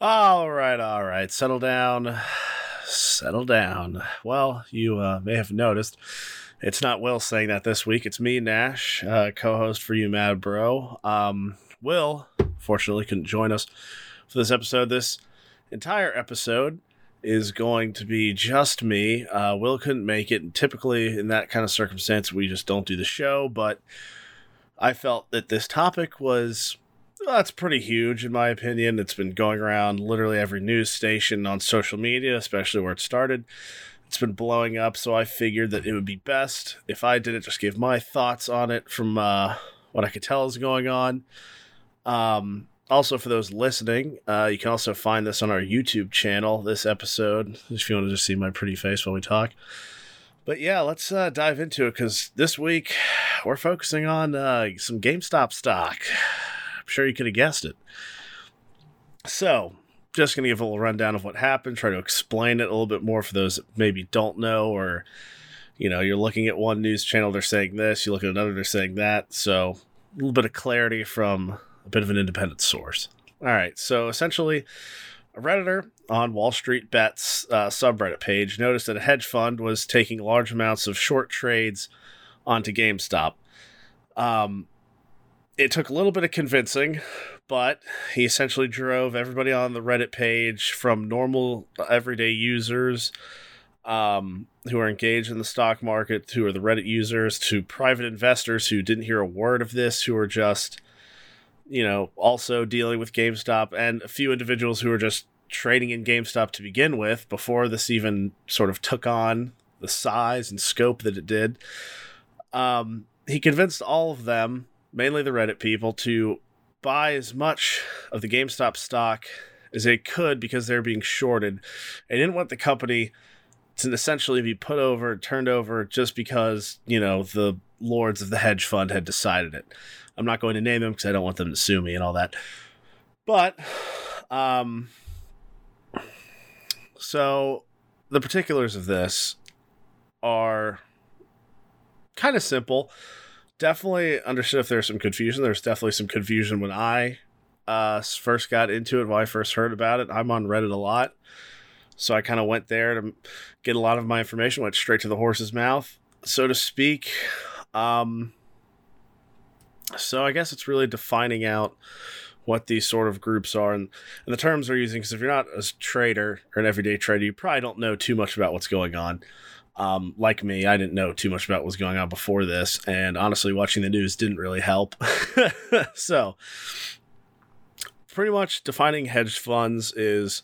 All right, all right. Settle down. Settle down. Well, you uh, may have noticed it's not Will saying that this week. It's me, Nash, uh, co host for You Mad Bro. Um, Will, fortunately, couldn't join us for this episode. This entire episode is going to be just me. Uh, Will couldn't make it. And typically, in that kind of circumstance, we just don't do the show, but I felt that this topic was that's pretty huge in my opinion. It's been going around literally every news station on social media, especially where it started. It's been blowing up, so I figured that it would be best if I did it, just give my thoughts on it from uh, what I could tell is going on. Um, also, for those listening, uh, you can also find this on our YouTube channel, this episode, if you want to just see my pretty face while we talk. But yeah, let's uh, dive into it because this week we're focusing on uh, some GameStop stock sure you could have guessed it. So, just going to give a little rundown of what happened, try to explain it a little bit more for those that maybe don't know, or, you know, you're looking at one news channel, they're saying this, you look at another, they're saying that. So, a little bit of clarity from a bit of an independent source. All right, so essentially, a Redditor on Wall Street Bets uh, subreddit page noticed that a hedge fund was taking large amounts of short trades onto GameStop. Um, it took a little bit of convincing, but he essentially drove everybody on the Reddit page from normal everyday users um, who are engaged in the stock market, who are the Reddit users, to private investors who didn't hear a word of this, who are just, you know, also dealing with GameStop, and a few individuals who are just trading in GameStop to begin with before this even sort of took on the size and scope that it did. Um, he convinced all of them mainly the Reddit people, to buy as much of the GameStop stock as they could because they're being shorted. They didn't want the company to essentially be put over, turned over, just because, you know, the lords of the hedge fund had decided it. I'm not going to name them because I don't want them to sue me and all that. But, um, so the particulars of this are kind of simple definitely understood if there's some confusion. There's definitely some confusion when I uh, first got into it, when I first heard about it. I'm on Reddit a lot. So I kind of went there to get a lot of my information, went straight to the horse's mouth, so to speak. Um, so I guess it's really defining out what these sort of groups are and, and the terms they're using. Because if you're not a trader or an everyday trader, you probably don't know too much about what's going on. Um, like me, I didn't know too much about what was going on before this, and honestly, watching the news didn't really help. so, pretty much defining hedge funds is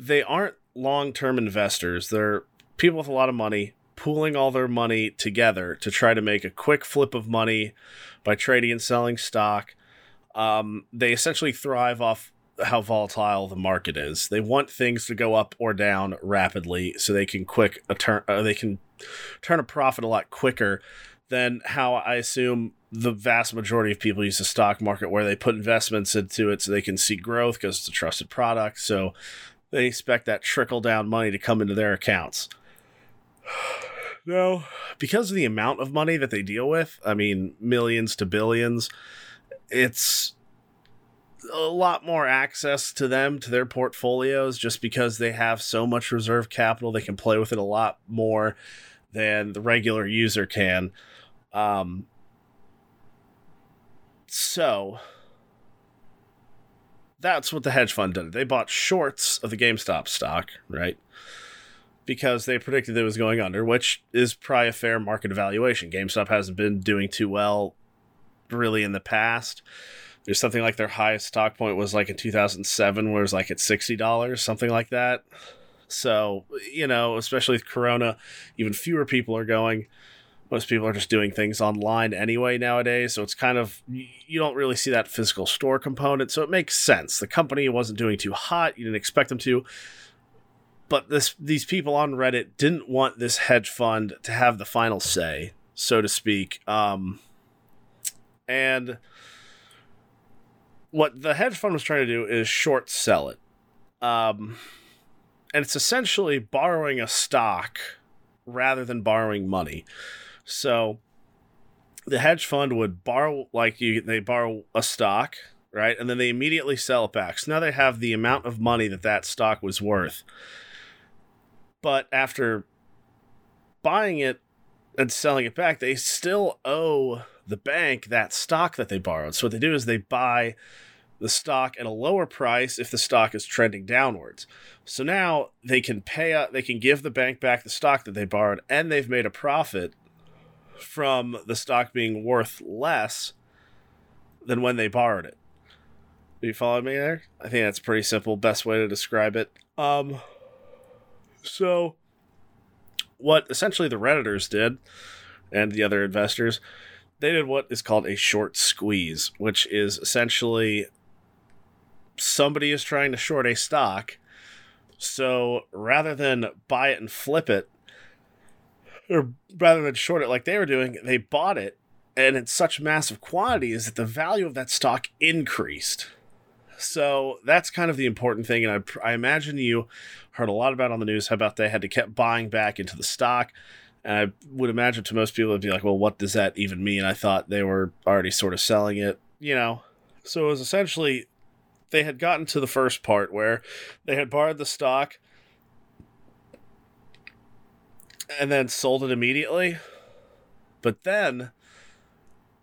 they aren't long term investors. They're people with a lot of money pooling all their money together to try to make a quick flip of money by trading and selling stock. Um, they essentially thrive off how volatile the market is. They want things to go up or down rapidly so they can quick a turn uh, they can turn a profit a lot quicker than how I assume the vast majority of people use the stock market where they put investments into it so they can see growth because it's a trusted product. So they expect that trickle down money to come into their accounts. No, because of the amount of money that they deal with, I mean, millions to billions, it's a lot more access to them to their portfolios just because they have so much reserve capital they can play with it a lot more than the regular user can. Um so that's what the hedge fund did. They bought shorts of the GameStop stock right? Because they predicted it was going under which is probably a fair market evaluation. GameStop hasn't been doing too well really in the past there's something like their highest stock point was like in 2007 where it was like at $60 something like that. So you know especially with corona even fewer people are going. Most people are just doing things online anyway nowadays so it's kind of you don't really see that physical store component so it makes sense. The company wasn't doing too hot you didn't expect them to but this these people on reddit didn't want this hedge fund to have the final say so to speak. Um and what the hedge fund was trying to do is short sell it. Um, and it's essentially borrowing a stock rather than borrowing money. So the hedge fund would borrow like you they borrow a stock right? And then they immediately sell it back. So now they have the amount of money that that stock was worth. But after buying it and selling it back, they still owe the bank that stock that they borrowed. So what they do is they buy the stock at a lower price if the stock is trending downwards. So now they can pay out, they can give the bank back the stock that they borrowed, and they've made a profit from the stock being worth less than when they borrowed it. Do you follow me there? I think that's pretty simple. Best way to describe it. Um, so what essentially the redditors did, and the other investors, they did what is called a short squeeze, which is essentially somebody is trying to short a stock. So rather than buy it and flip it, or rather than short it like they were doing, they bought it and in such massive quantities that the value of that stock increased. So that's kind of the important thing. And I, I imagine you heard a lot about on the news how about they had to keep buying back into the stock. And I would imagine to most people, it'd be like, well, what does that even mean? I thought they were already sort of selling it, you know? So it was essentially they had gotten to the first part where they had borrowed the stock and then sold it immediately. But then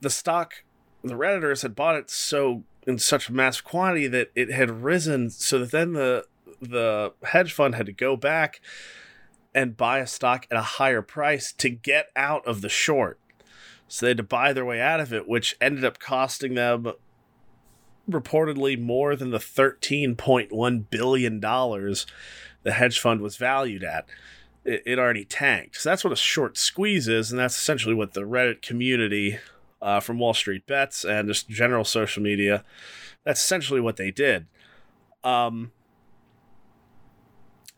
the stock, the Redditors had bought it so in such mass quantity that it had risen so that then the the hedge fund had to go back and buy a stock at a higher price to get out of the short. So they had to buy their way out of it, which ended up costing them reportedly more than the $13.1 billion the hedge fund was valued at. It, it, already tanked. So that's what a short squeeze is, and that's essentially what the Reddit community uh, from Wall Street Bets and just general social media, that's essentially what they did. Um,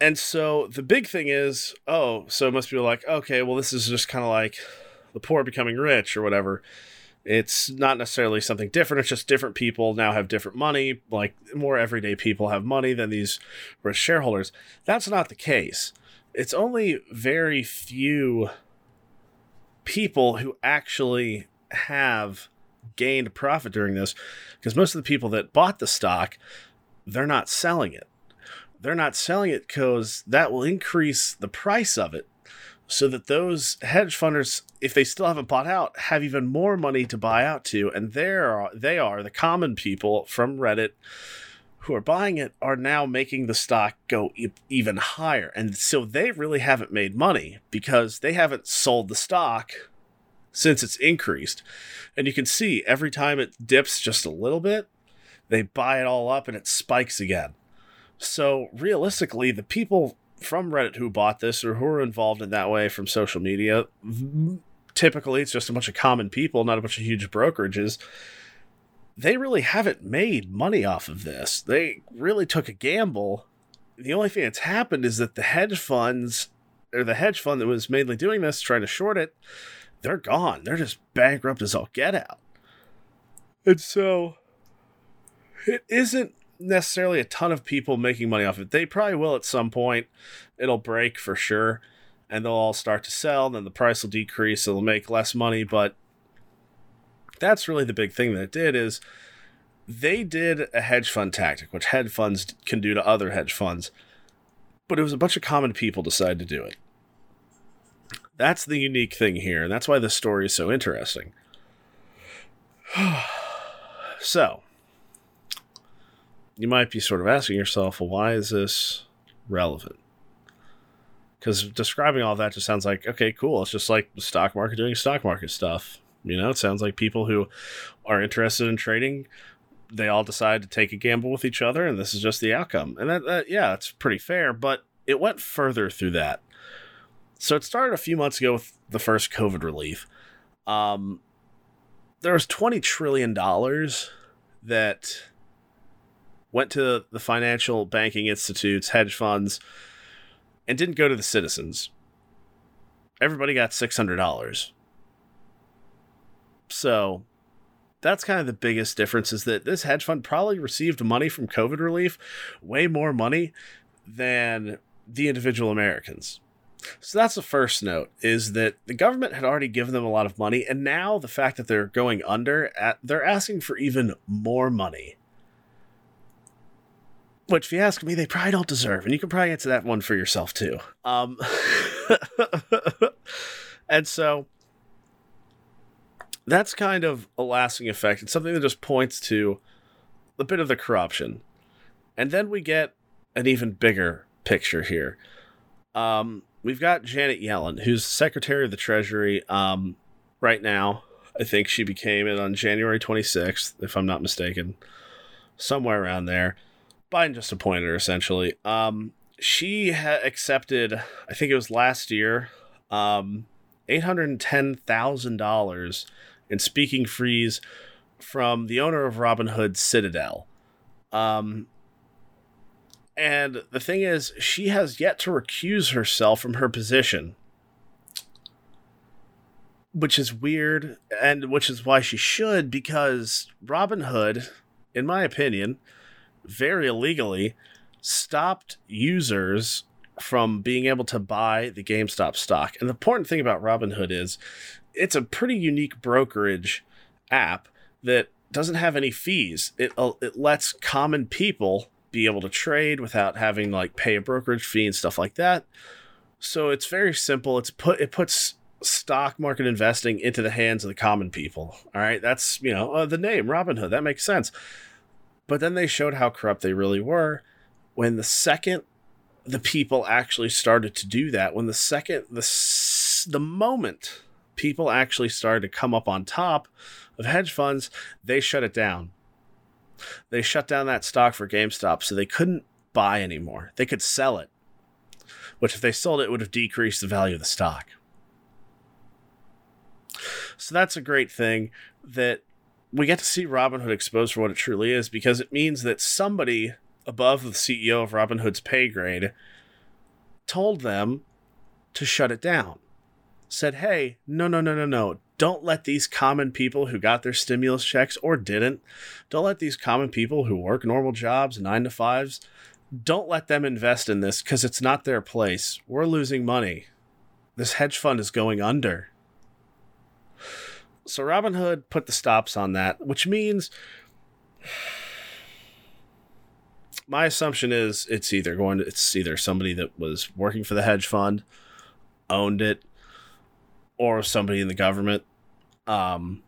and so the big thing is, oh, so most people are like, okay, well, this is just kind of like the poor becoming rich or whatever. It's not necessarily something different. It's just different people now have different money. Like more everyday people have money than these rich shareholders. That's not the case. It's only very few people who actually have gained profit during this because most of the people that bought the stock, they're not selling it. They're not selling it because that will increase the price of it so that those hedge funders, if they still haven't bought out, have even more money to buy out to. And there they are, the common people from Reddit who are buying it are now making the stock go e- even higher. And so they really haven't made money because they haven't sold the stock since it's increased. And you can see every time it dips just a little bit, they buy it all up and it spikes again. So realistically, the people from Reddit who bought this or who are involved in that way from social media. Typically, it's just a bunch of common people, not a bunch of huge brokerages. They really haven't made money off of this. They really took a gamble. The only thing that's happened is that the hedge funds, or the hedge fund that was mainly doing this, trying to short it, they're gone. They're just bankrupt as all get out. And so, it isn't necessarily a ton of people making money off it. They probably will at some point. It'll break for sure, and they'll all start to sell. Then the price will decrease. They'll make less money. But that's really the big thing that it did is they did a hedge fund tactic, which hedge funds can do to other hedge funds. But it was a bunch of common people decided to do it. That's the unique thing here, and that's why this story is so interesting. so, you might be sort of asking yourself, well, why is this relevant? Because describing all that just sounds like, okay, cool. It's just like the stock market doing stock market stuff. You know, it sounds like people who are interested in trading, they all decide to take a gamble with each other, and this is just the outcome. And that, that yeah, it's pretty fair, but it went further through that. So it started a few months ago with the first COVID relief. Um, there was twenty trillion dollars that went to the financial banking institutes, hedge funds, and didn't go to the citizens. Everybody got $600. So that's kind of the biggest difference is that this hedge fund probably received money from COVID relief, way more money than the individual Americans. So that's the first note is that the government had already given them a lot of money and now the fact that they're going under they're asking for even more money which, if you ask me, they probably don't deserve. And you can probably answer that one for yourself, too. Um, and so that's kind of a lasting effect. It's something that just points to a bit of the corruption. And then we get an even bigger picture here. Um, we've got Janet Yellen, who's Secretary of the Treasury um, right now. I think she became it on January 26th, if I'm not mistaken, somewhere around there. Biden just appointed her essentially. Um, she ha- accepted, I think it was last year, um, $810,000 in speaking fees from the owner of Robinhood Citadel. Um, and the thing is, she has yet to recuse herself from her position, which is weird, and which is why she should, because Robinhood, in my opinion, very illegally stopped users from being able to buy the GameStop stock. And the important thing about Robinhood is it's a pretty unique brokerage app that doesn't have any fees. It uh, it lets common people be able to trade without having like pay a brokerage fee and stuff like that. So it's very simple. It's put it puts stock market investing into the hands of the common people. All right, that's you know uh, the name Robinhood. That makes sense. But then they showed how corrupt they really were when the second the people actually started to do that, when the second the the moment people actually started to come up on top of hedge funds, they shut it down. They shut down that stock for GameStop so they couldn't buy anymore. They could sell it, which if they sold it, would have decreased the value of the stock. So that's a great thing that we get to see Robinhood exposed for what it truly is because it means that somebody above the CEO of Robinhood's pay grade told them to shut it down. Said, hey, no, no, no, no, no. Don't let these common people who got their stimulus checks or didn't, don't let these common people who work normal jobs, nine to fives, don't let them invest in this because it's not their place. We're losing money. This hedge fund is going under. So Robinhood put the stops on that, which means my assumption is it's either going to it's either somebody that was working for the hedge fund, owned it, or somebody in the government. Um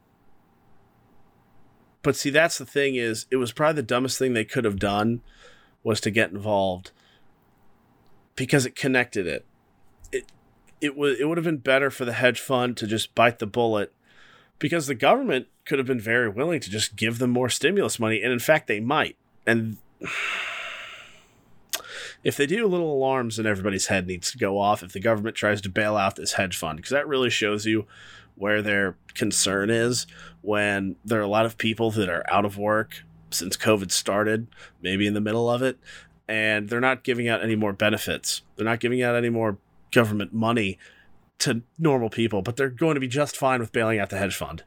but see that's the thing is it was probably the dumbest thing they could have done was to get involved because it connected it. It it was it would have been better for the hedge fund to just bite the bullet because the government could have been very willing to just give them more stimulus money and in fact they might. And if they do, little alarms in everybody's head needs to go off if the government tries to bail out this hedge fund because that really shows you where their concern is when there are a lot of people that are out of work since COVID started, maybe in the middle of it, and they're not giving out any more benefits. They're not giving out any more government money to normal people, but they're going to be just fine with bailing out the hedge fund.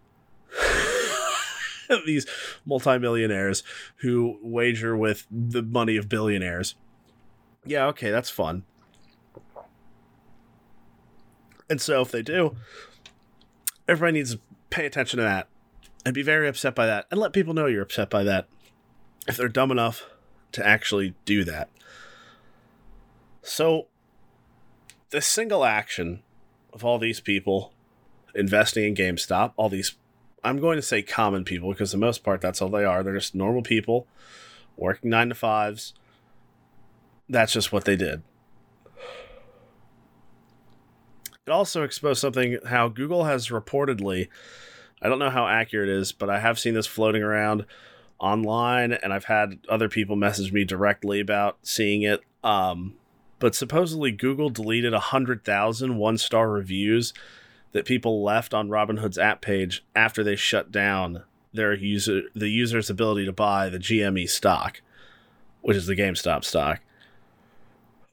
These multimillionaires who wager with the money of billionaires. Yeah, okay, that's fun. And so if they do, everybody needs to pay attention to that and be very upset by that and let people know you're upset by that if they're dumb enough to actually do that. So, the single action of all these people investing in GameStop, all these, I'm going to say common people because the most part that's all they are. They're just normal people working nine to fives that's just what they did. It also exposed something how Google has reportedly, I don't know how accurate it is, but I have seen this floating around online and I've had other people message me directly about seeing it. Um, but supposedly Google deleted 100,000 one star reviews that people left on Robinhood's app page after they shut down their user the user's ability to buy the GME stock, which is the GameStop stock.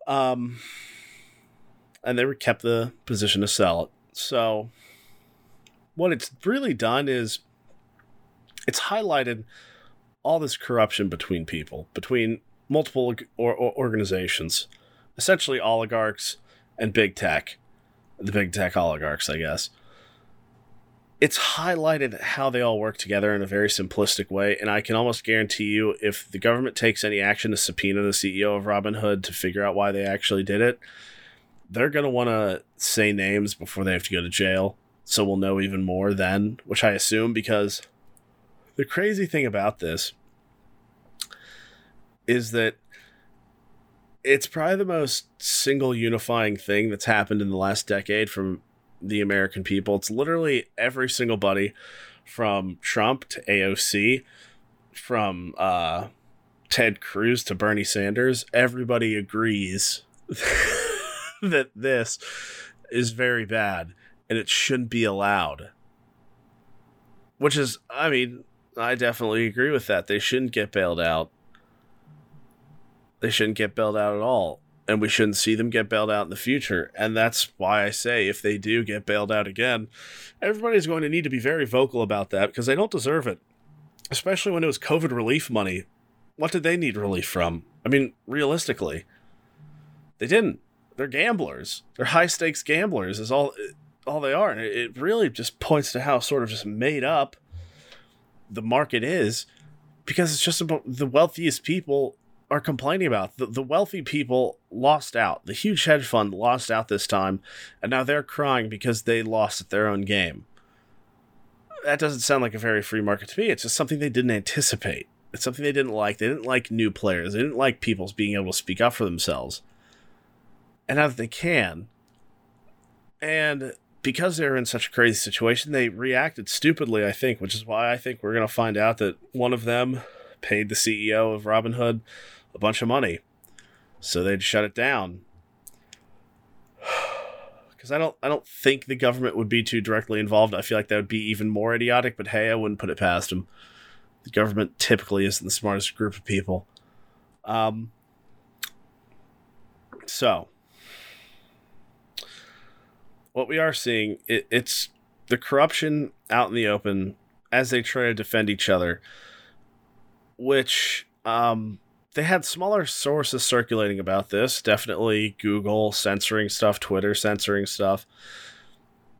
Um, and they were kept the position to sell it. So, what it's really done is it's highlighted all this corruption between people, between multiple or, or organizations, essentially oligarchs and big tech, the big tech oligarchs, I guess. it's highlighted how they all work together in a very simplistic way. And I can almost guarantee you, if the government takes any action to subpoena the CEO of Robinhood to figure out why they actually did it, they're going to want to say names before they have to go to jail. So we'll know even more then, which I assume because the crazy thing about this is that it's probably the most single unifying thing that's happened in the last decade from the American people. It's literally every single buddy from Trump to AOC, from uh, Ted Cruz to Bernie Sanders. Everybody agrees that this is very bad and it shouldn't be allowed. Which is, I mean, I definitely agree with that. They shouldn't get bailed out. They shouldn't get bailed out at all and we shouldn't see them get bailed out in the future. And that's why I say if they do get bailed out again, everybody's going to need to be very vocal about that because they don't deserve it. Especially when it was COVID relief money. What did they need relief from? I mean, realistically, they didn't. They're gamblers. They're high stakes gamblers. Is all all they are, and it really just points to how sort of just made up the market is, because it's just about the wealthiest people are complaining about. The, the wealthy people lost out. The huge hedge fund lost out this time, and now they're crying because they lost at their own game. That doesn't sound like a very free market to me. It's just something they didn't anticipate. It's something they didn't like. They didn't like new players. They didn't like people being able to speak up for themselves. And now that they can, and because they're in such a crazy situation, they reacted stupidly, I think, which is why I think we're going to find out that one of them paid the CEO of Robinhood a bunch of money. So they'd shut it down. Because I don't I don't think the government would be too directly involved. I feel like that would be even more idiotic, but hey, I wouldn't put it past them. The government typically isn't the smartest group of people. Um so what we are seeing it, it's the corruption out in the open as they try to defend each other which um they had smaller sources circulating about this. Definitely Google censoring stuff, Twitter censoring stuff.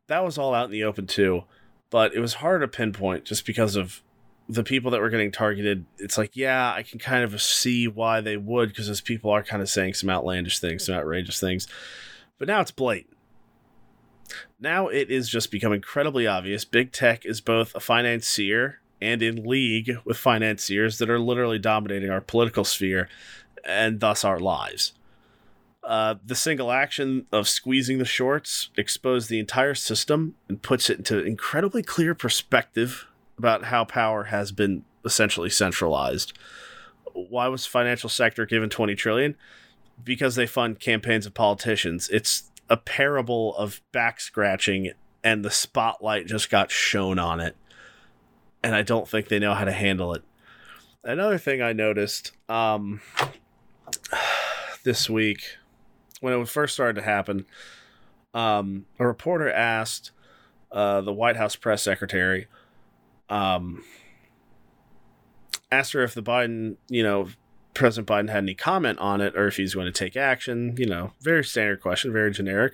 That was all out in the open too, but it was hard to pinpoint just because of the people that were getting targeted. It's like, yeah, I can kind of see why they would because those people are kind of saying some outlandish things, some outrageous things. But now it's blatant. Now it is just become incredibly obvious. Big tech is both a financier and in league with financiers that are literally dominating our political sphere and thus our lives. Uh, the single action of squeezing the shorts exposed the entire system and puts it into incredibly clear perspective about how power has been essentially centralized. Why was financial sector given 20 trillion? Because they fund campaigns of politicians. It's a parable of back scratching and the spotlight just got shown on it and I don't think they know how to handle it. Another thing I noticed um, this week when it first started to happen, um, a reporter asked uh, the White House press secretary, um, asked her if the Biden, you know, President Biden had any comment on it or if he's going to take action. You know, very standard question, very generic.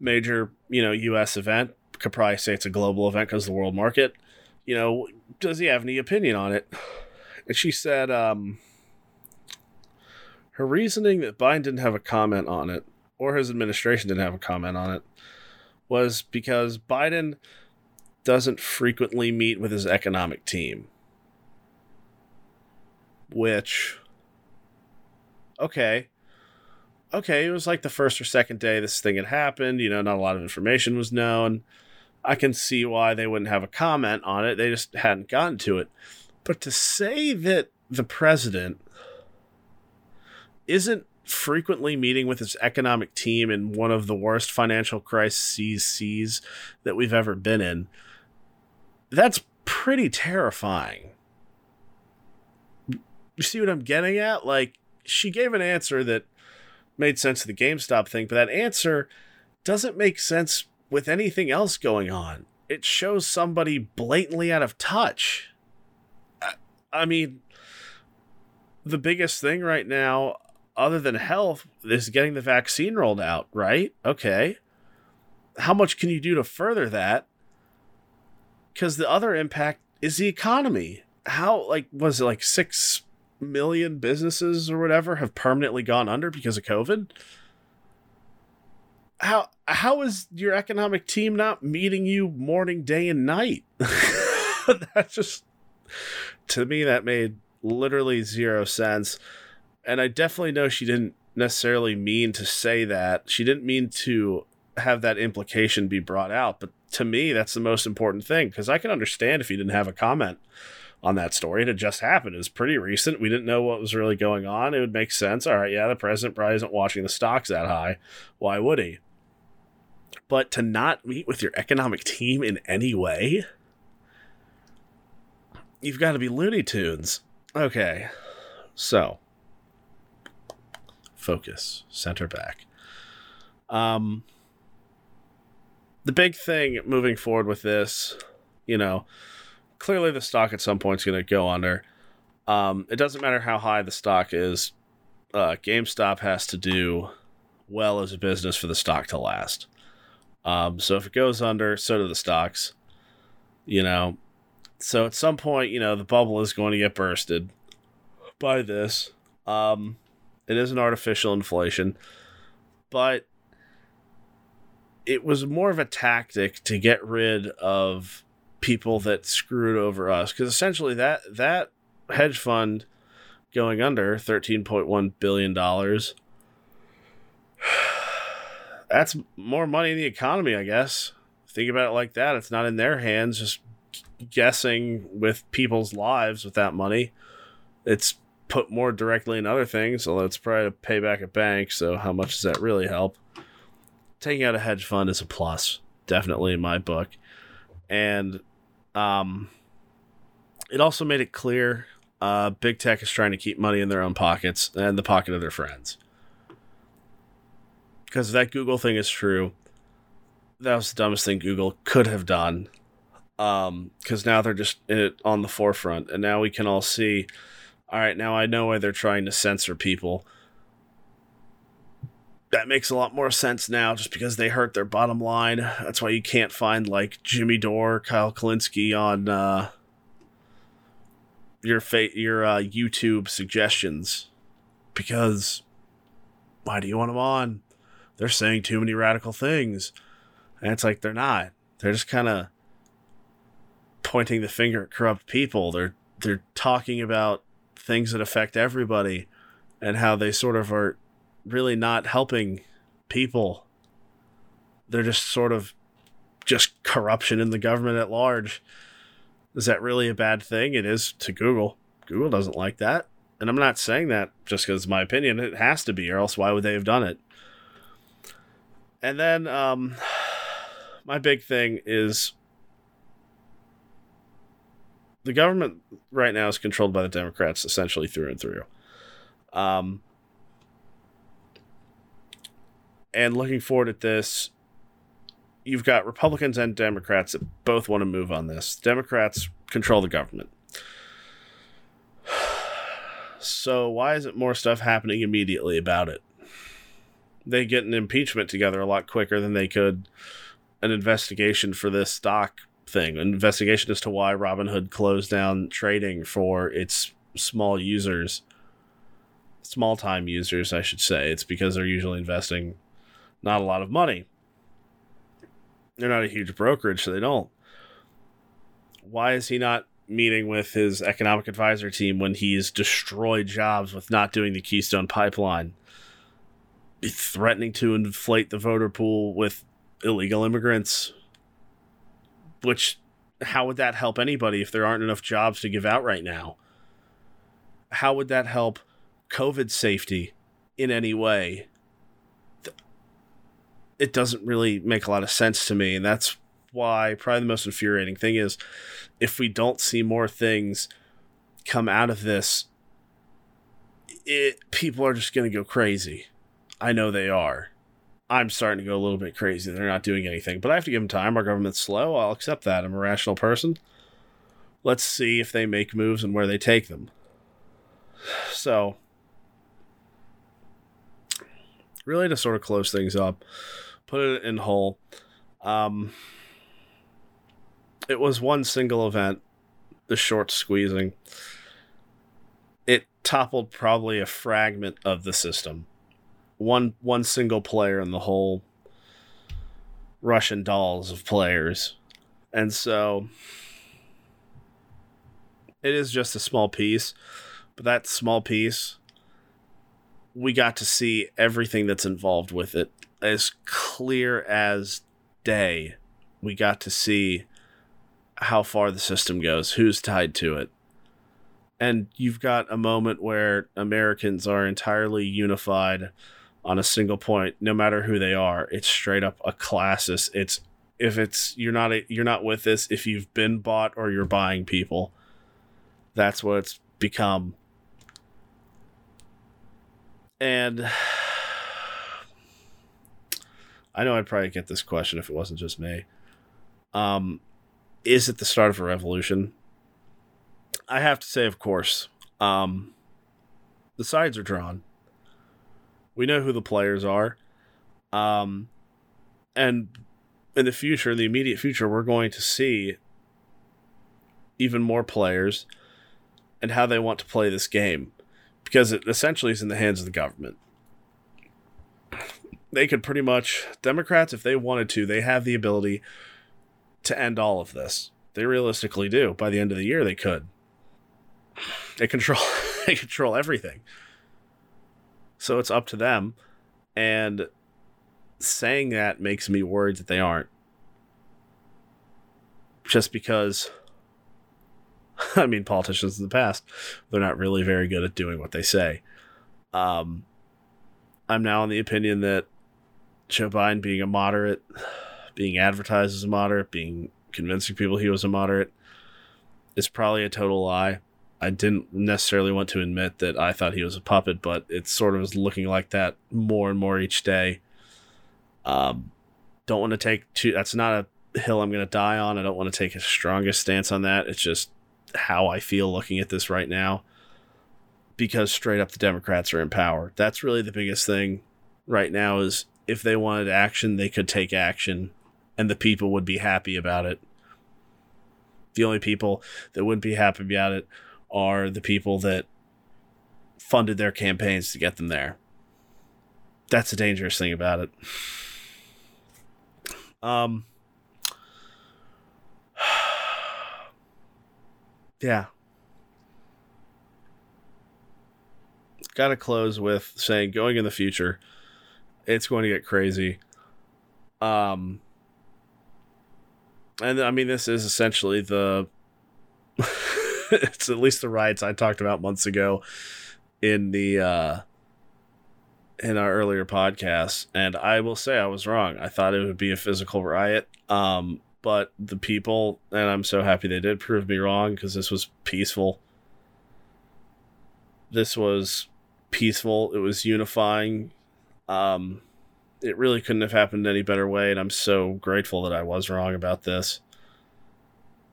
Major, you know, U.S. event. Could probably say it's a global event because the world market you know, does he have any opinion on it? And she said, um, her reasoning that Biden didn't have a comment on it, or his administration didn't have a comment on it, was because Biden doesn't frequently meet with his economic team. Which, okay. Okay, it was like the first or second day this thing had happened. You know, not a lot of information was known. I can see why they wouldn't have a comment on it. They just hadn't gotten to it. But to say that the president isn't frequently meeting with his economic team in one of the worst financial crises that we've ever been in, that's pretty terrifying. You see what I'm getting at? Like, she gave an answer that made sense to the GameStop thing, but that answer doesn't make sense with anything else going on. It shows somebody blatantly out of touch. I, mean, the biggest thing right now, other than health, is getting the vaccine rolled out, right? Okay. How much can you do to further that? because the other impact is the economy. How like was it like six million businesses or whatever have permanently gone under because of COVID? How how is your economic team not meeting you morning, day, and night? that just to me that made literally zero sense. And I definitely know she didn't necessarily mean to say that. She didn't mean to have that implication be brought out, but to me that's the most important thing because I can understand if you didn't have a comment on that story. It had just happened. It was pretty recent. We didn't know what was really going on. It would make sense. All right, yeah, the president probably isn't watching the stocks that high. Why would he? But to not meet with your economic team in any way, you've got to be Looney Tunes. Okay, so focus, center back. Um, the big thing moving forward with this, you know, clearly the stock at some point is going to go under. Um, it doesn't matter how high the stock is. Uh, GameStop has to do well as a business for the stock to last. Um, so if it goes under, so do the stocks. You know, so at some point, you know, the bubble is going to get bursted by this. Um, it is an artificial inflation, but it was more of a tactic to get rid of people that screwed over us because essentially that that hedge fund going under 13.1 billion dollars that's more money in the economy i guess think about it like that it's not in their hands just guessing with people's lives with that money it's put more directly in other things although it's probably to pay back a bank so how much does that really help taking out a hedge fund is a plus, definitely in my book. And um, it also made it clear uh, big tech is trying to keep money in their own pockets and the pocket of their friends. Because that Google thing is true. That was the dumbest thing Google could have done. Because um, now they're just on the forefront, and now we can all see. All right, now I know why they're trying to censor people that makes a lot more sense now just because they hurt their bottom line. That's why you can't find like Jimmy Dore, Kyle Kulinski on uh, your fa- your uh, YouTube suggestions because why do you want them on? They're saying too many radical things. And it's like they're not. They're just kind of pointing the finger at corrupt people. They're they're talking about things that affect everybody and how they sort of are really not helping people. They're just sort of just corruption in the government at large. Is that really a bad thing? It is to Google. Google doesn't like that. And I'm not saying that just because it's my opinion. It has to be, or else why would they have done it? And then um, my big thing is the government right now is controlled by the Democrats essentially through and through. Um, and looking forward at this, you've got Republicans and Democrats that both want to move on this. Democrats control the government. So why isn't more stuff happening immediately about it? They get an impeachment together a lot quicker than they could an investigation for this stock thing, an investigation as to why Robinhood closed down trading for its small users, small time users, I should say. It's because they're usually investing not a lot of money. They're not a huge brokerage, so they don't. Why is he not meeting with his economic advisor team when he's destroyed jobs with not doing the Keystone Pipeline? Threatening to inflate the voter pool with illegal immigrants. Which, how would that help anybody if there aren't enough jobs to give out right now? How would that help COVID safety in any way? it doesn't really make a lot of sense to me. And that's why probably the most infuriating thing is if we don't see more things come out of this, it people are just going to go crazy. I know they are. I'm starting to go a little bit crazy. They're not doing anything, but I have to give them time. Our government's slow. I'll accept that. I'm a rational person. Let's see if they make moves and where they take them. So, really to sort of close things up, put it in whole. Um, it was one single event, the short squeezing. It toppled probably a fragment of the system. One one single player in the whole Russian dolls of players. And so it is just a small piece, but that small piece we got to see everything that's involved with it as clear as day. We got to see how far the system goes, who's tied to it. And you've got a moment where Americans are entirely unified on a single point, no matter who they are. It's straight up a classist. It's if it's you're not a, you're not with this if you've been bought or you're buying people. That's what it's become. And I know I'd probably get this question if it wasn't just me. Um, is it the start of a revolution? I have to say, of course. Um, the sides are drawn. We know who the players are. Um, and in the future, in the immediate future, we're going to see even more players and how they want to play this game because it essentially is in the hands of the government. They could pretty much, Democrats, if they wanted to, they have the ability to end all of this. They realistically do. By the end of the year, they could. They control, they control everything. So it's up to them. And saying that makes me worried that they aren't. Just because, I mean, politicians in the past, they're not really very good at doing what they say. Um, I'm now in the opinion that Joe Biden being a moderate, being advertised as a moderate, being convincing people he was a moderate, is probably a total lie. I didn't necessarily want to admit that I thought he was a puppet, but it sort of is looking like that more and more each day. Um, don't want to take too. That's not a hill I'm going to die on. I don't want to take a strongest stance on that. It's just how I feel looking at this right now. Because straight up, the Democrats are in power. That's really the biggest thing right now. Is if they wanted action, they could take action, and the people would be happy about it. The only people that wouldn't be happy about it are the people that funded their campaigns to get them there. That's the dangerous thing about it. Um, yeah. Got to close with saying going in the future, it's going to get crazy. Um, and I mean, this is essentially the it's at least the riots I talked about months ago in the uh in our earlier podcast and I will say I was wrong. I thought it would be a physical riot. Um but the people and I'm so happy they did prove me wrong because this was peaceful. This was peaceful. It was unifying. Um it really couldn't have happened any better way and I'm so grateful that I was wrong about this.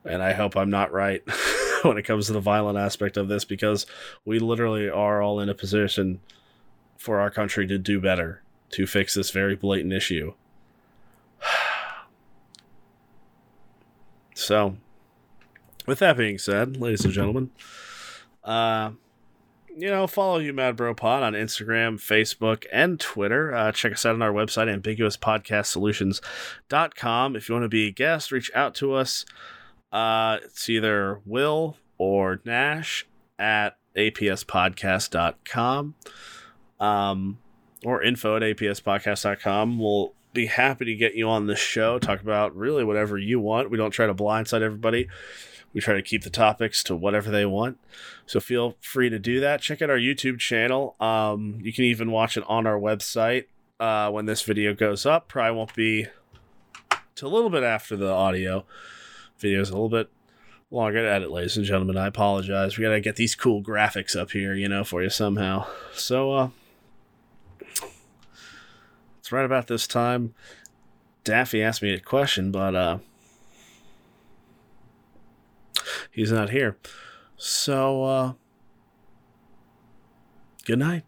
And I hope I'm not right. when it comes to the violent aspect of this because we literally are all in a position for our country to do better to fix this very blatant issue. so, with that being said, ladies and gentlemen, uh, you know, follow you Mad Bro Pod on Instagram, Facebook, and Twitter. Uh, check us out on our website, ambiguouspodcastsolutions.com. If you want to be a guest, reach out to us. Uh, it's either Will or Nash at apspodcast.com um, or info at apspodcast.com. We'll be happy to get you on the show, talk about really whatever you want. We don't try to blindside everybody. We try to keep the topics to whatever they want. So feel free to do that. Check out our YouTube channel. Um, you can even watch it on our website uh, when this video goes up. Probably won't be to a little bit after the audio video is a little bit longer to edit, ladies and gentlemen. I apologize. We gotta get these cool graphics up here, you know, for you somehow. So, uh, it's right about this time. Daffy asked me a question, but uh, he's not here. So, uh, good night.